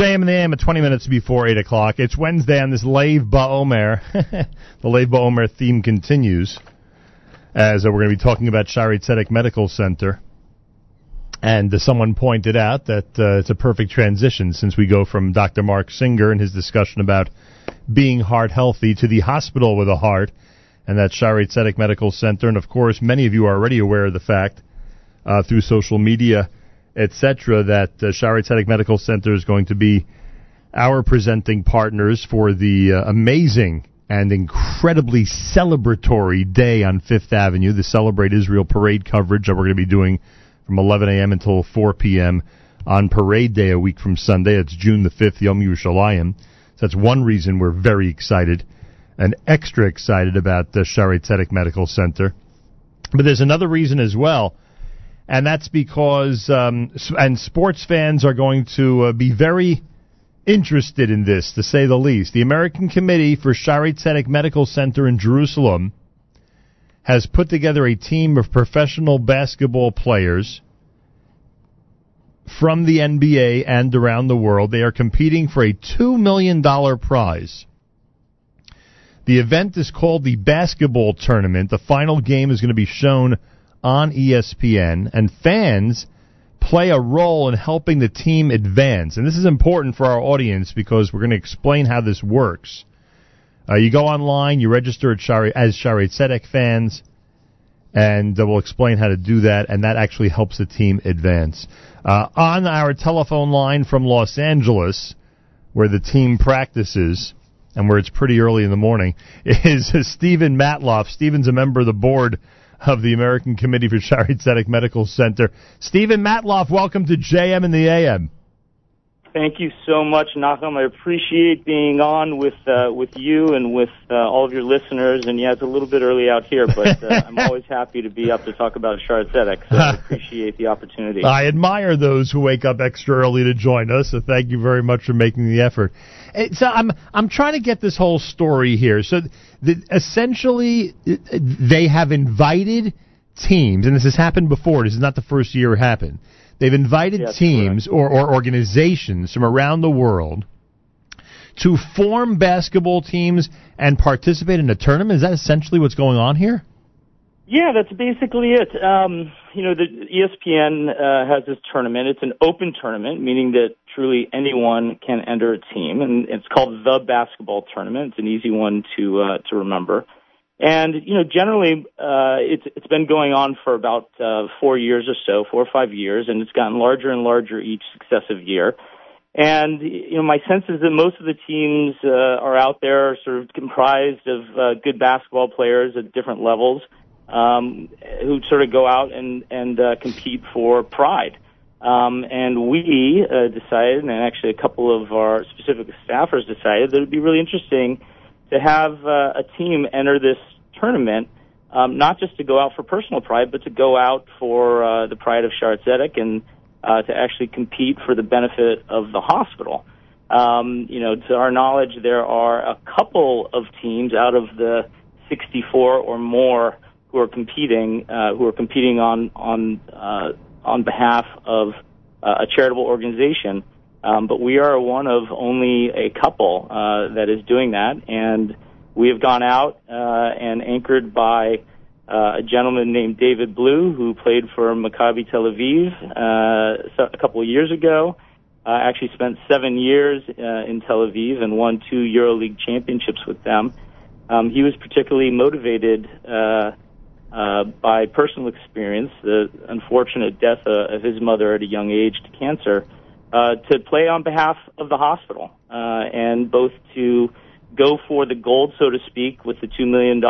JM in the AM at 20 minutes before 8 o'clock. It's Wednesday on this Lag Ba'omer. the Lag Ba'omer theme continues as uh, we're going to be talking about Shaare Zedek Medical Center. And uh, someone pointed out that uh, it's a perfect transition since we go from Dr. Mark Singer and his discussion about being heart healthy to the hospital with a heart, and that Shaare Zedek Medical Center. And of course, many of you are already aware of the fact uh, through social media, etc., that uh, Shaare Zedek Medical Center is going to be our presenting partners for the uh, amazing and incredibly celebratory day on Fifth Avenue, the Celebrate Israel parade coverage that we're going to be doing from 11 a.m. until 4 p.m. on Parade Day a week from Sunday. It's June the 5th, Yom Yerushalayim. So that's one reason we're very excited and extra excited about the Shaare Zedek Medical Center. But there's another reason as well, and that's because um, and sports fans are going to uh, be very interested in this, to say the least. The American Committee for Shaare Zedek Medical Center in Jerusalem has put together a team of professional basketball players from the NBA and around the world. They are competing for a $2 million prize. The event is called the Basketball Tournament. The final game is going to be shown on ESPN, and fans play a role in helping the team advance. And this is important for our audience because we're going to explain how this works. Uh, you go online, you register Shari, as Shaare Zedek fans, and uh, we'll explain how to do that, and that actually helps the team advance. Uh, on our telephone line from Los Angeles, where the team practices, and where it's pretty early in the morning, is Stephen Matloff. Stephen's a member of the board of the American Committee for Shaare Zedek Medical Center. Stephen Matloff, welcome to JM in the AM. Thank you so much, Nachum. I appreciate being on with uh, with you and with uh, all of your listeners. And yeah, it's a little bit early out here, but uh, I'm always happy to be up to talk about Shaare Zedek. So I appreciate the opportunity. I admire those who wake up extra early to join us. So thank you very much for making the effort. So I'm I'm trying to get this whole story here. So essentially, they have invited teams, and this has happened before. This is not the first year it happened They've invited yes, teams or, or organizations from around the world to form basketball teams and participate in a tournament. Is that essentially what's going on here? Yeah, that's basically it. Um, you know, the ESPN uh, has this tournament. It's an open tournament, meaning that truly anyone can enter a team, and it's called the basketball tournament. It's an easy one to uh, to remember. And you know, generally, uh, it's it's been going on for about uh, four years or so, four or five years, and it's gotten larger and larger each successive year. And you know, my sense is that most of the teams uh, are out there, sort of comprised of uh, good basketball players at different levels, um, who sort of go out and and uh, compete for pride. Um, and we uh, decided, and actually a couple of our specific staffers decided that it would be really interesting to have uh, a team enter this tournament, um, not just to go out for personal pride, but to go out for uh, the pride of Tzedek and uh, to actually compete for the benefit of the hospital. Um, you know, to our knowledge, there are a couple of teams out of the 64 or more who are competing, uh, who are competing on on uh, on behalf of uh, a charitable organization. Um, but we are one of only a couple uh, that is doing that, and we have gone out uh, and anchored by uh, a gentleman named David Blu, who played for Maccabi Tel Aviv uh, a couple of years ago. Actually spent seven years uh, in Tel Aviv and won two EuroLeague championships with them. Um, he was particularly motivated uh, uh, by personal experience, the unfortunate death uh, of his mother at a young age to cancer, uh, to play on behalf of the hospital uh, and both to go for the gold, so to speak, with the $2 million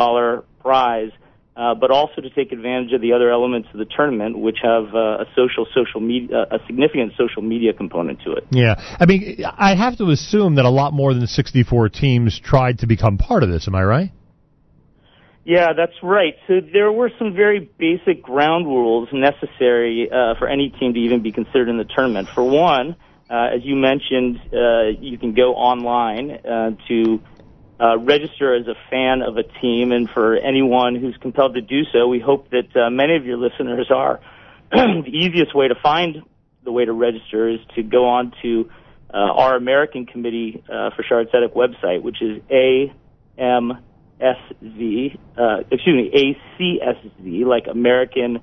prize, uh, but also to take advantage of the other elements of the tournament, which have uh, a social, social media, a significant social media component to it. Yeah, I mean, I have to assume that a lot more than 64 teams tried to become part of this. Am I right? Yeah, that's right. So there were some very basic ground rules necessary uh, for any team to even be considered in the tournament. For one, uh, as you mentioned, uh, you can go online uh, to uh, register as a fan of a team, and for anyone who's compelled to do so, we hope that uh, many of your listeners are. the easiest way to find the way to register is to go on to uh, our American Committee uh, for Zedek website, which is AMSZ, uh, excuse me, ACSZ, like American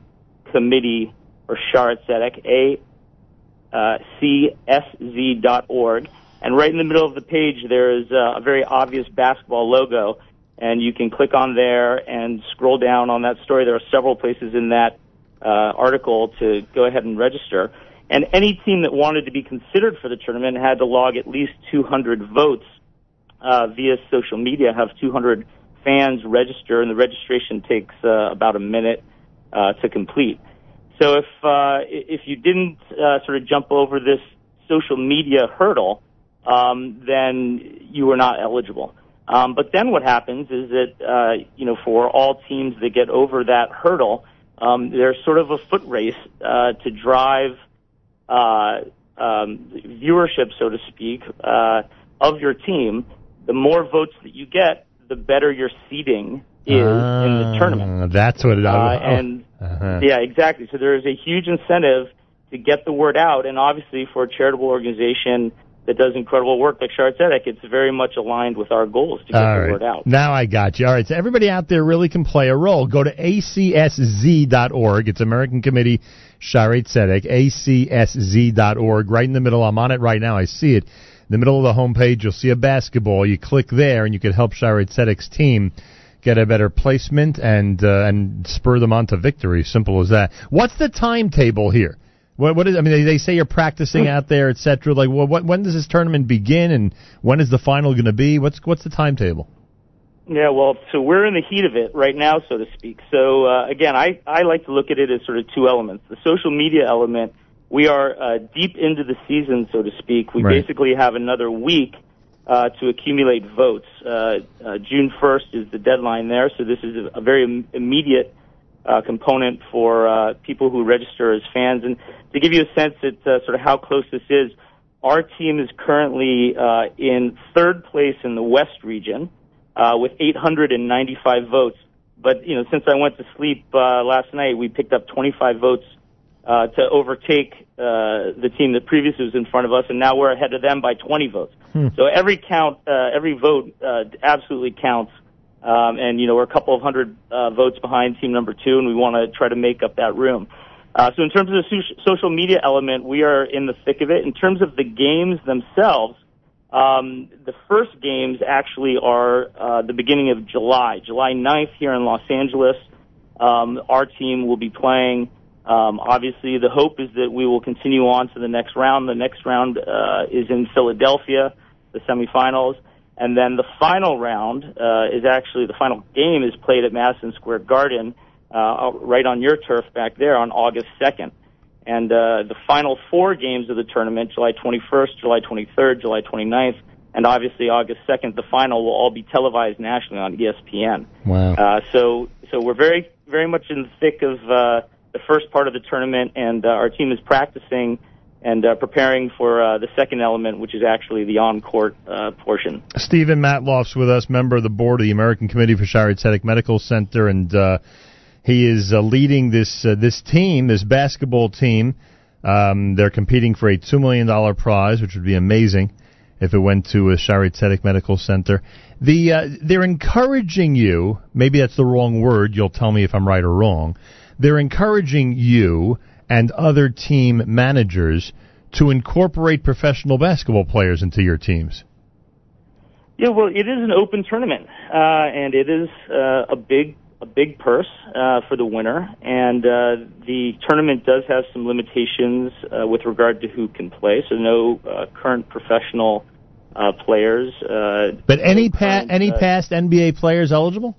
Committee for Shaare Zedek, A uh, And right in the middle of the page, there is a very obvious basketball logo, and you can click on there and scroll down on that story. There are several places in that uh, article to go ahead and register. And any team that wanted to be considered for the tournament had to log at least 200 votes uh, via social media, have 200 fans register, and the registration takes uh, about a minute uh, to complete. So if uh, if you didn't uh, sort of jump over this social media hurdle, um, then you were not eligible. Um, but then what happens is that uh, you know for all teams that get over that hurdle, um, there's sort of a foot race uh, to drive uh, um, viewership, so to speak, uh, of your team. The more votes that you get, the better your seeding is in the Ah, tournament. That's what it is. Uh, and Uh-huh. yeah, exactly. So there is a huge incentive to get the word out, and obviously for a charitable organization that does incredible work like Shaare Zedek, it's very much aligned with our goals to get All the right. word out. Now I got you. All right. So everybody out there really can play a role. Go to acsz.org. It's American Committee Shaare Zedek. acsz.org. Right in the middle. I'm on it right now. I see it. In the middle of the homepage, you'll see a basketball. You click there, and you can help Shaare Zedek's team get a better placement and uh, and spur them on to victory. Simple as that. What's the timetable here? What, what is? I mean, they, they say you're practicing out there, etc. Like, what? When does this tournament begin, and when is the final going to be? What's what's the timetable? Yeah, well, so we're in the heat of it right now, so to speak. So uh, again, I, I like to look at it as sort of two elements. The social media element, we are uh, deep into the season, so to speak. We Right. basically have another week uh, to accumulate votes. Uh, uh, June 1st is the deadline there, so this is a, very im- immediate uh, component for uh, people who register as fans. And to give you a sense at uh, sort of how close this is, our team is currently uh, in third place in the West region uh, with 895 votes. But you know, since I went to sleep uh, last night, we picked up 25 votes uh, to overtake uh, the team that previously was in front of us, and now we're ahead of them by 20 votes. So every count, uh, every vote uh, absolutely counts. Um, and you know, we're a couple of hundred uh, votes behind team number two, and we want to try to make up that room. Uh, so in terms of the social media element, we are in the thick of it. In terms of the games themselves, um, the first games actually are uh, the beginning of July, July 9th here in Los Angeles. Um, our team will be playing. Um, obviously, the hope is that we will continue on to the next round. The next round uh, is in Philadelphia, the semifinals, and then the final round uh, is actually the final game is played at Madison Square Garden, uh, right on your turf back there on August 2nd. And uh, the final four games of the tournament, July 21st, July 23rd, July 29th, and obviously August 2nd, the final will all be televised nationally on ESPN. Wow. Uh, so, so we're very, very much in the thick of uh, the first part of the tournament, and uh, our team is practicing and uh, preparing for uh, the second element, which is actually the on-court uh, portion. Stephen Matloff's with us, member of the board of the American Committee for Shaare Zedek Medical Center, and uh, he is uh, leading this uh, this team, this basketball team. Um, they're competing for a two million dollar prize, which would be amazing if it went to a Sharet Medical Center. The they're encouraging you. Maybe that's the wrong word. You'll tell me if I'm right or wrong. They're encouraging you and other team managers to incorporate professional basketball players into your teams. Yeah, well, it is an open tournament, uh, and it is uh, a big a big purse uh, for the winner. And uh, the tournament does have some limitations uh, with regard to who can play. So no uh, current professional uh, players. Uh, But any pa- any past NBA players eligible?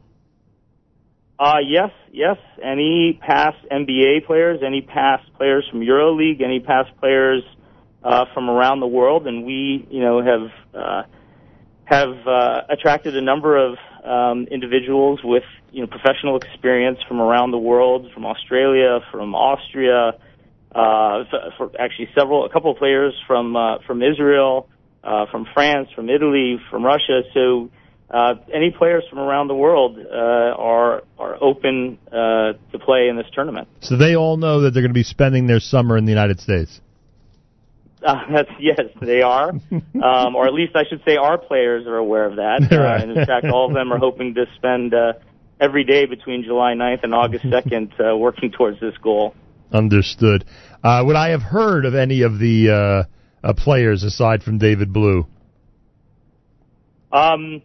Uh, yes, yes. Any past NBA players, any past players from EuroLeague, any past players uh, from around the world, and we, you know, have uh, have uh, attracted a number of um, individuals with, you know, professional experience from around the world, from Australia, from Austria, uh, for actually several, a couple of players from uh, from Israel, uh, from France, from Italy, from Russia. So uh, any players from around the world uh, are are open uh, to play in this tournament. So they all know that they're going to be spending their summer in the United States. Uh, that's yes, they are, um, or at least I should say our players are aware of that. Right. Uh, and in fact, all of them are hoping to spend uh, every day between July 9th and August 2nd uh, working towards this goal. Understood. Uh, would I have heard of any of the uh, uh, players aside from David Blu? Um,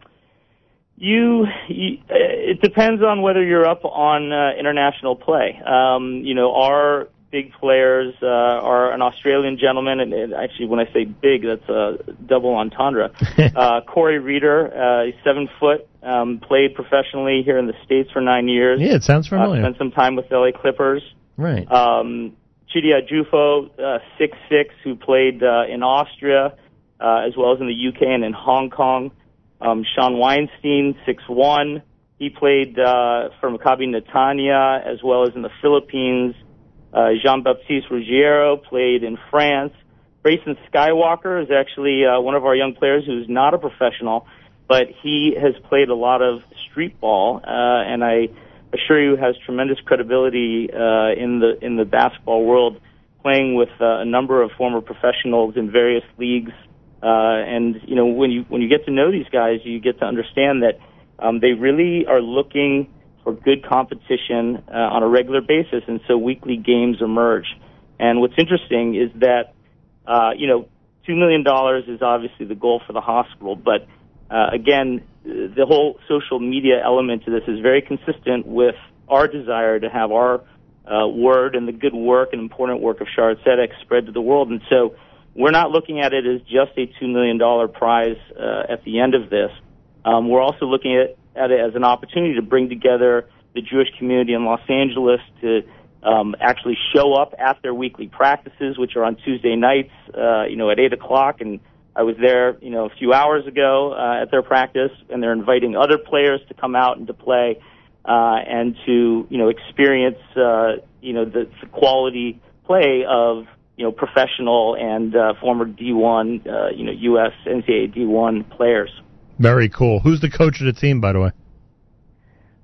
you, you, uh, it depends on whether you're up on uh, international play. Um, you know, our big players uh, are an Australian gentleman, and, and actually, when I say big, that's a double entendre. uh, Corey Reeder, uh, he's seven foot, um, played professionally here in the states for nine years. Yeah, it sounds Uh, familiar. spent some time with the LA Clippers. right. Um, Chidi Jufo, uh, six six, who played uh, in Austria uh, as well as in the UK and in Hong Kong. Um, Sean Weinstein, six one. He played uh, for Maccabi Netanya as well as in the Philippines. Uh, Jean-Baptiste Ruggiero played in France. Grayson Skywalker is actually uh, one of our young players who's not a professional, but he has played a lot of street ball, uh, and I assure you has tremendous credibility uh, in the in the basketball world, playing with uh, a number of former professionals in various leagues. Uh, and you know when you when you get to know these guys, you get to understand that um, they really are looking for good competition uh, on a regular basis, and so weekly games emerge. And what's interesting is that uh, you know two million dollars is obviously the goal for the hospital, but uh, again, the whole social media element to this is very consistent with our desire to have our uh, word and the good work and important work of Shaare Zedek spread to the world. And so we're not looking at it as just a $2 million prize uh, at the end of this. Um, we're also looking at, at it as an opportunity to bring together the Jewish community in Los Angeles to um, actually show up at their weekly practices, which are on Tuesday nights, uh, you know, at 8 o'clock and I was there, you know, a few hours ago uh, at their practice, and they're inviting other players to come out and to play, uh, and to you know experience, uh, you know, the, the quality play of you know professional and uh, former D1, uh, you know, U.S. NCAA D1 players. Very cool. Who's the coach of the team, by the way?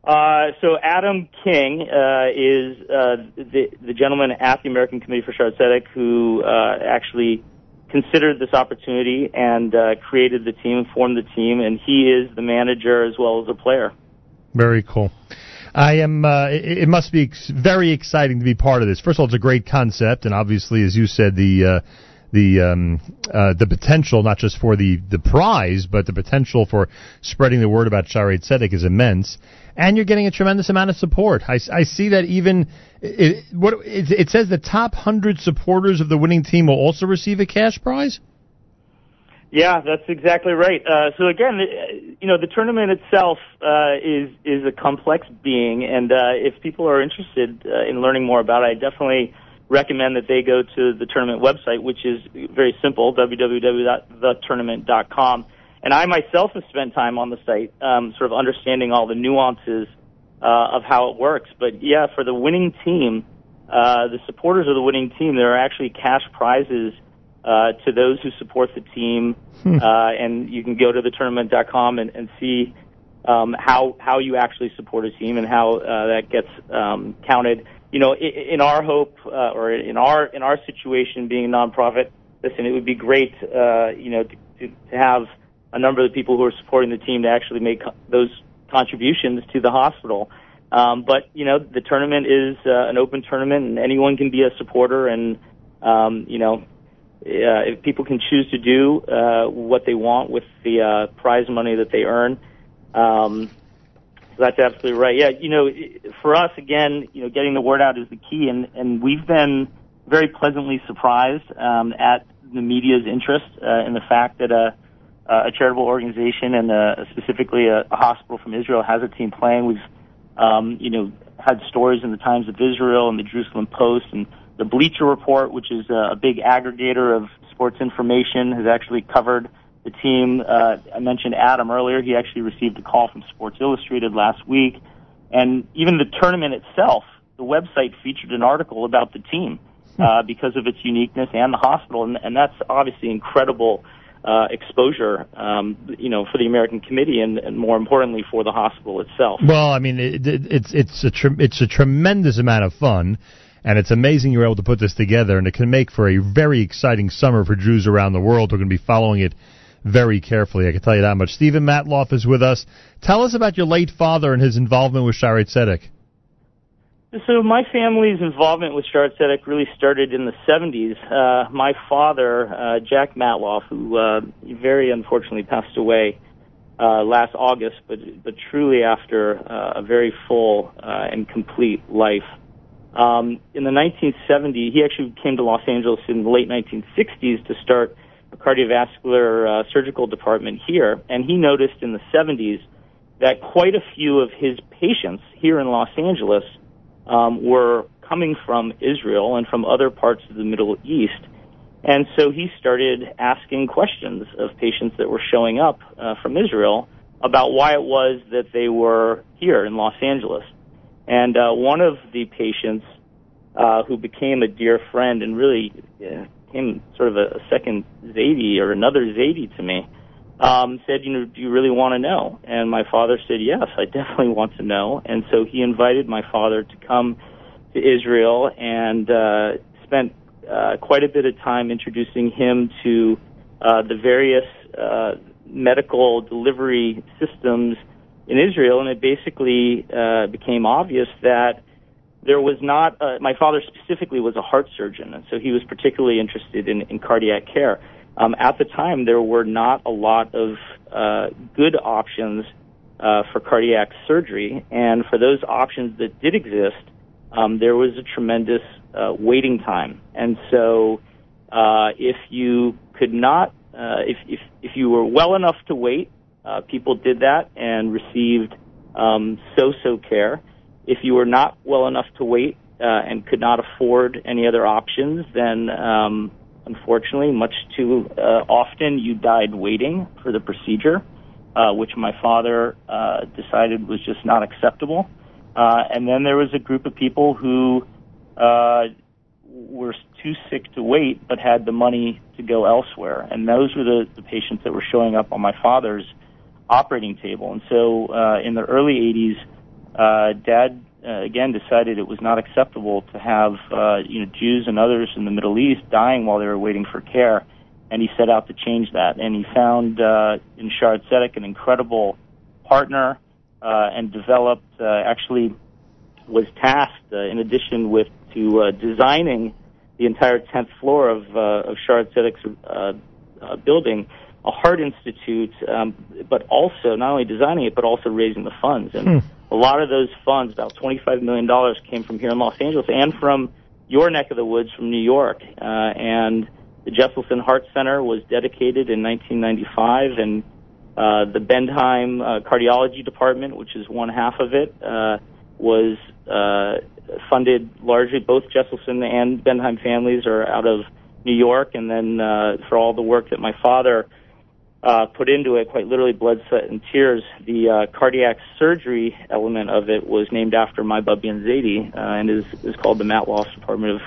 Uh, so Adam King uh, is uh, the the gentleman at the American Committee for Shaare Zedek who uh, actually considered this opportunity and uh, created the team, formed the team, and he is the manager as well as a player. Very cool. I am. Uh, it, it must be ex- very exciting to be part of this. First of all, it's a great concept, and obviously, as you said, the uh, the um, uh, the potential not just for the the prize, but the potential for spreading the word about Shaare Zedek is immense. And you're getting a tremendous amount of support. I, I see that even it, what it, it says the top hundred supporters of the winning team will also receive a cash prize. Yeah, that's exactly right. Uh, so again, uh, you know, the tournament itself uh, is is a complex being, and uh, if people are interested uh, in learning more about it, I definitely recommend that they go to the tournament website, which is very simple: www.thetournament.com. And I myself have spent time on the site, um, sort of understanding all the nuances uh, of how it works. But yeah, for the winning team, uh, the supporters of the winning team, there are actually cash prizes uh, to those who support the team. Hmm. Uh, and you can go to thetournament.com and, and see um, how how you actually support a team and how uh, that gets um, counted. You know, in, in our hope uh, or in our in our situation, being a nonprofit, listen, it would be great, uh, you know, to, to, to have a number of the people who are supporting the team to actually make co- those contributions to the hospital. Um, but you know, the tournament is uh, an open tournament, and anyone can be a supporter. And um, you know, uh, if people can choose to do uh, what they want with the uh, prize money that they earn, um, that's absolutely right. Yeah, you know, for us again, you know, getting the word out is the key, and and we've been very pleasantly surprised um, at the media's interest uh, in the fact that a a charitable organization and uh, specifically a, a hospital from Israel has a team playing. We've um, you know had stories in the Times of Israel and the Jerusalem Post and the Bleacher Report, which is a, big aggregator of sports information, has actually covered the team. Uh, I mentioned Adam earlier. He actually received a call from Sports Illustrated last week. And even the tournament itself, the website featured an article about the team uh, because of its uniqueness and the hospital. And, and that's obviously incredible uh, exposure, um, you know, for the American Committee and, and more importantly for the hospital itself. Well, I mean, it, it, it's it's a tre- it's a tremendous amount of fun, And it's amazing you were able to put this together, and it can make for a very exciting summer for Jews around the world who are going to be following it very carefully. I can tell you that much. Stephen Matloff is with us. Tell us about your late father and his involvement with Shaare Zedek. So my family's involvement with Shaare Zedek really started in the 70s. Uh, my father, uh, Jack Matloff, who uh, very unfortunately passed away uh, last August, but but truly after uh, a very full uh, and complete life. Um, in the 1970s, he actually came to Los Angeles in the late 1960s to start a cardiovascular uh, surgical department here, and he noticed in the 70s that quite a few of his patients here in Los Angeles um, were coming from Israel and from other parts of the Middle East. And so he started asking questions of patients that were showing up uh, from Israel about why it was that they were here in Los Angeles. And uh, one of the patients uh, who became a dear friend and really uh, became sort of a, a second Zaidi or another Zaidi to me um, said, you know, do you really want to know? And my father said, yes, I definitely want to know. And so he invited my father to come to Israel and uh, spent uh, quite a bit of time introducing him to uh, the various uh, medical delivery systems in Israel, and it basically uh, became obvious that there was not. Uh, my father specifically was a heart surgeon, and so he was particularly interested in, in cardiac care um, at the time there were not a lot of uh, good options uh, for cardiac surgery, and for those options that did exist, um, there was a tremendous uh, waiting time. And so, uh, if you could not, uh, if, if if you were well enough to wait, uh, people did that and received um, so-so care. If you were not well enough to wait and could not afford any other options, then um, unfortunately, much too uh, often you died waiting for the procedure, uh, which my father uh, decided was just not acceptable. Uh, and then there was a group of people who uh, were too sick to wait but had the money to go elsewhere. And those were the, the patients that were showing up on my father's operating table. And so uh, in the early 80s, uh, Dad uh, again decided it was not acceptable to have uh, you know Jews and others in the Middle East dying while they were waiting for care, and he set out to change that. And he found uh, in Shaare Zedek an incredible partner, uh, and developed uh, actually was tasked uh, in addition with to uh, designing the entire 10th floor of uh, of Shaare Zedek's uh, uh, building a heart institute, um, but also not only designing it but also raising the funds. And hmm. a lot of those funds, about twenty-five million dollars, came from here in Los Angeles and from your neck of the woods, from New York. Uh, and the Jesselson Heart Center was dedicated in 1995, and uh, the Bendheim uh, Cardiology Department, which is one half of it, uh, was uh, funded largely. Both Jesselson and Bendheim families are out of New York, and then uh, for all the work that my father uh, put into it, quite literally blood, sweat, and tears. The uh, cardiac surgery element of it was named after my Bubby and Zaidi, uh, and is is called the Matloff Department of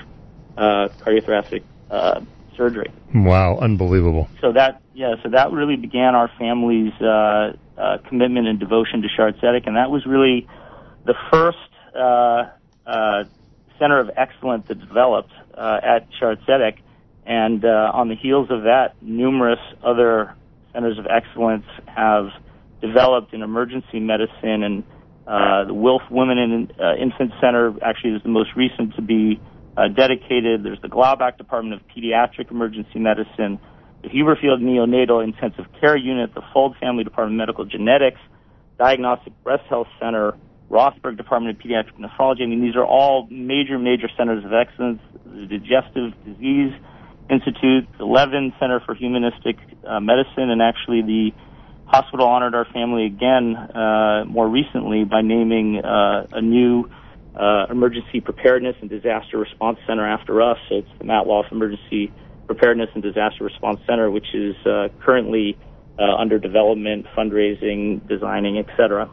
uh, Cardiothoracic uh, Surgery. Wow, unbelievable! So that yeah, so that really began our family's uh, uh, commitment and devotion to Zedek, and that was really the first uh, uh, center of excellence that developed uh, at Zedek. And uh, on the heels of that, numerous other centers of excellence have developed in emergency medicine, and uh, the Wilf Women and uh, Infant Center actually is the most recent to be uh, dedicated. There's the Glaubach Department of Pediatric Emergency Medicine, the Huberfeld Neonatal Intensive Care Unit, the Fuld Family Department of Medical Genetics, Diagnostic Breast Health Center, Rothberg Department of Pediatric Nephrology. I mean, these are all major, major centers of excellence. The Digestive Disease Institute, the Levin Center for Humanistic uh, Medicine, and actually the hospital honored our family again uh, more recently by naming uh, a new uh, emergency preparedness and disaster response center after us. So it's the Matloff Emergency Preparedness and Disaster Response Center, which is uh, currently uh, under development, fundraising, designing, etc.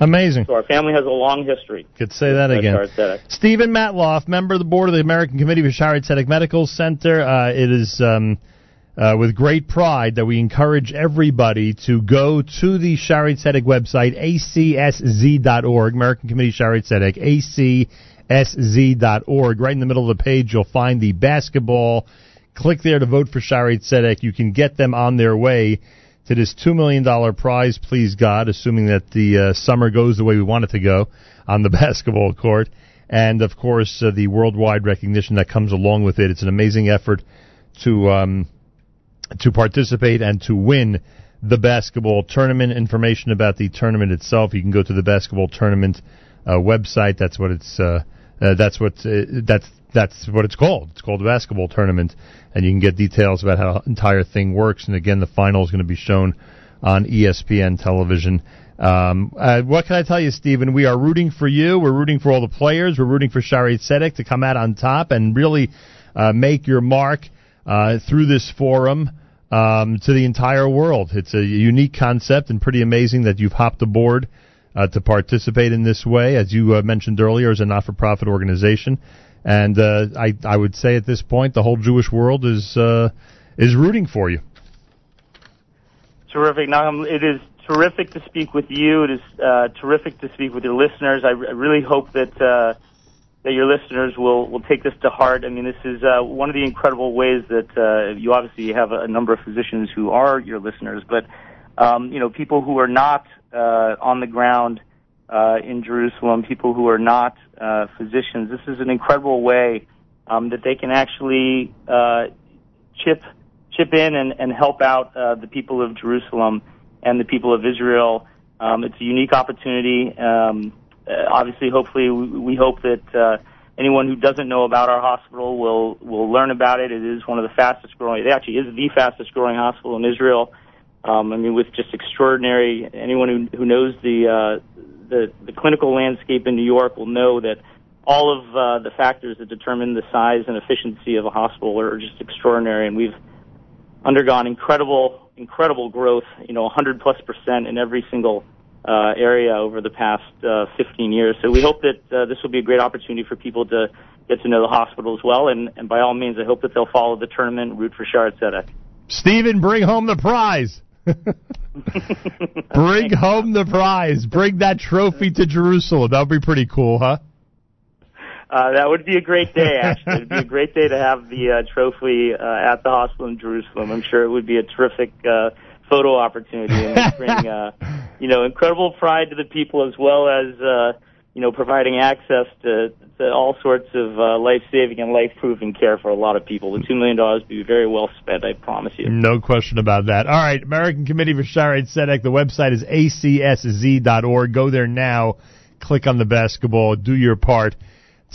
Amazing. So our family has a long history. Could say that again. Stephen Matloff, member of the board of the American Committee for Shaare Zedek Medical Center. Uh, it is um, uh, with great pride that we encourage everybody to go to the Shaare Zedek website, aczz.org, American Committee Shaare Zedek, acsz.org. Right in the middle of the page, you'll find the basketball. Click there to vote for Shaarei Tzedek. You can get them on their way to this $2 million prize, please God, assuming that the uh, summer goes the way we want it to go on the basketball court. And, of course, uh, the worldwide recognition that comes along with it. It's an amazing effort to, um, to participate and to win the basketball tournament. Information about the tournament itself, you can go to the basketball tournament uh, website. That's what it's, uh, that's what, uh, that's, that's what it's called. It's called the basketball tournament, and you can get details about how the entire thing works. And again, the final is going to be shown on ESPN television. Um, uh, what can I tell you, Stephen? We are rooting for you. We're rooting for all the players. We're rooting for Shaare Zedek to come out on top and really uh, make your mark uh, through this forum um, to the entire world. It's a unique concept and pretty amazing that you've hopped aboard uh, to participate in this way, as you uh, mentioned earlier, as a not-for-profit organization. And uh, I, I would say at this point, the whole Jewish world is uh, is rooting for you. Terrific, Nachum. It is terrific to speak with you. It is uh, terrific to speak with your listeners. I, I really hope that uh, that your listeners will will take this to heart. I mean, this is one of the incredible ways that you obviously have a, a number of physicians who are your listeners, but um, you know, people who are not uh, on the ground uh, in Jerusalem, people who are not uh, physicians. This is an incredible way um, that they can actually uh, chip chip in and, and help out uh, the people of Jerusalem and the people of Israel. Um, it's a unique opportunity. Um, uh, obviously, hopefully, we, we hope that uh, anyone who doesn't know about our hospital will will learn about it. It is one of the fastest growing. It actually is the fastest growing hospital in Israel. Um, I mean, with just extraordinary. Anyone who who knows the uh, the the clinical landscape in New York will know that all of uh, the factors that determine the size and efficiency of a hospital are just extraordinary, and we've undergone incredible incredible growth. You know, 100 plus percent in every single uh, area over the past uh, 15 years. So we hope that uh, this will be a great opportunity for people to get to know the hospital as well. And, and by all means, I hope that they'll follow the tournament, root for Shaarei Tzedek. Stephen, bring home the prize. Bring home the prize. Bring that trophy to Jerusalem. That would be pretty cool, huh? Uh, that would be a great day, actually. It'd be a great day to have the uh, trophy uh, at the hospital in Jerusalem. I'm sure it would be a terrific uh, photo opportunity and bring, uh, you know, incredible pride to the people as well as, uh, you know, providing access to, to all sorts of uh, life-saving and life-proving care for a lot of people. The $2 million would be very well spent, I promise you. No question about that. All right, American Committee for Shaarei Tzedek. The website is acsz.org. Go there now. Click on the basketball. Do your part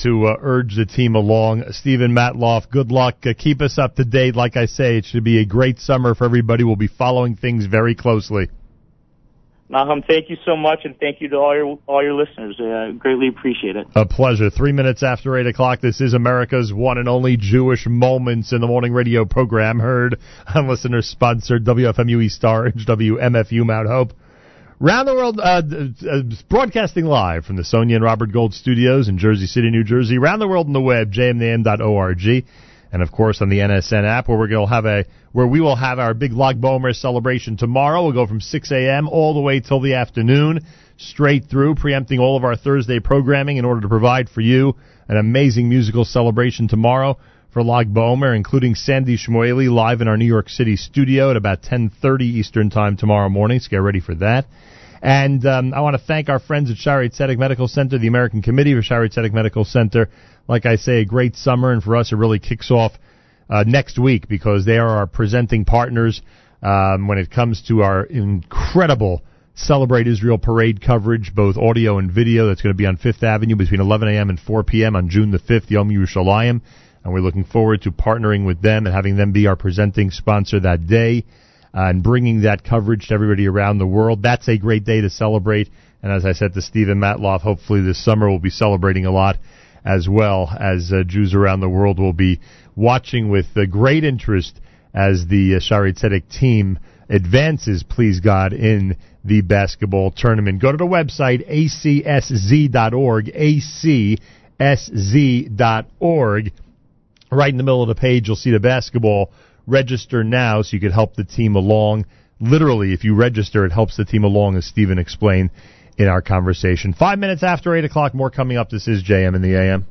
to uh, urge the team along. Stephen Matloff, good luck. Uh, keep us up to date. Like I say, it should be a great summer for everybody. We'll be following things very closely. Nachum, thank you so much, and thank you to all your all your listeners. Uh, greatly appreciate it. A pleasure. Three minutes after eight o'clock, this is America's one and only Jewish Moments in the Morning radio program, heard on listener sponsored WFMU East Orange, WMFU Mount Hope. Round the world, uh, uh, broadcasting live from the Sonia and Robert Gold studios in Jersey City, New Jersey. Round the world on the web, jmnam.org and of course on the NSN app where to have a where we will have our big Lag BaOmer celebration tomorrow. We'll go from 6 a.m. all the way till the afternoon, straight through, preempting all of our Thursday programming in order to provide for you an amazing musical celebration tomorrow for Lag BaOmer, including Sandy Shmueli live in our New York City studio at about 10:30 Eastern Time tomorrow morning. So get ready for that. And um, I want to thank our friends at Shaarei Tzedek Medical Center, the American Committee for Shaarei Tzedek Medical Center, like I say, a great summer, and for us, it really kicks off uh, next week because they are our presenting partners um, when it comes to our incredible Celebrate Israel parade coverage, both audio and video. That's going to be on Fifth Avenue between 11 a.m. and 4 p.m. on June the 5th, Yom Yerushalayim. And we're looking forward to partnering with them and having them be our presenting sponsor that day and bringing that coverage to everybody around the world. That's a great day to celebrate. And as I said to Stephen Matloff, hopefully this summer we'll be celebrating a lot as well as uh, Jews around the world will be watching with uh, great interest as the uh, Shaarei Tzedek team advances, please God, in the basketball tournament. Go to the website, acsz.org, acsz.org. Right in the middle of the page, you'll see the basketball. Register now so you could help the team along. Literally, if you register, it helps the team along, as Stephen explained in our conversation. Five minutes after 8 o'clock, more coming up. This is JM in the AM.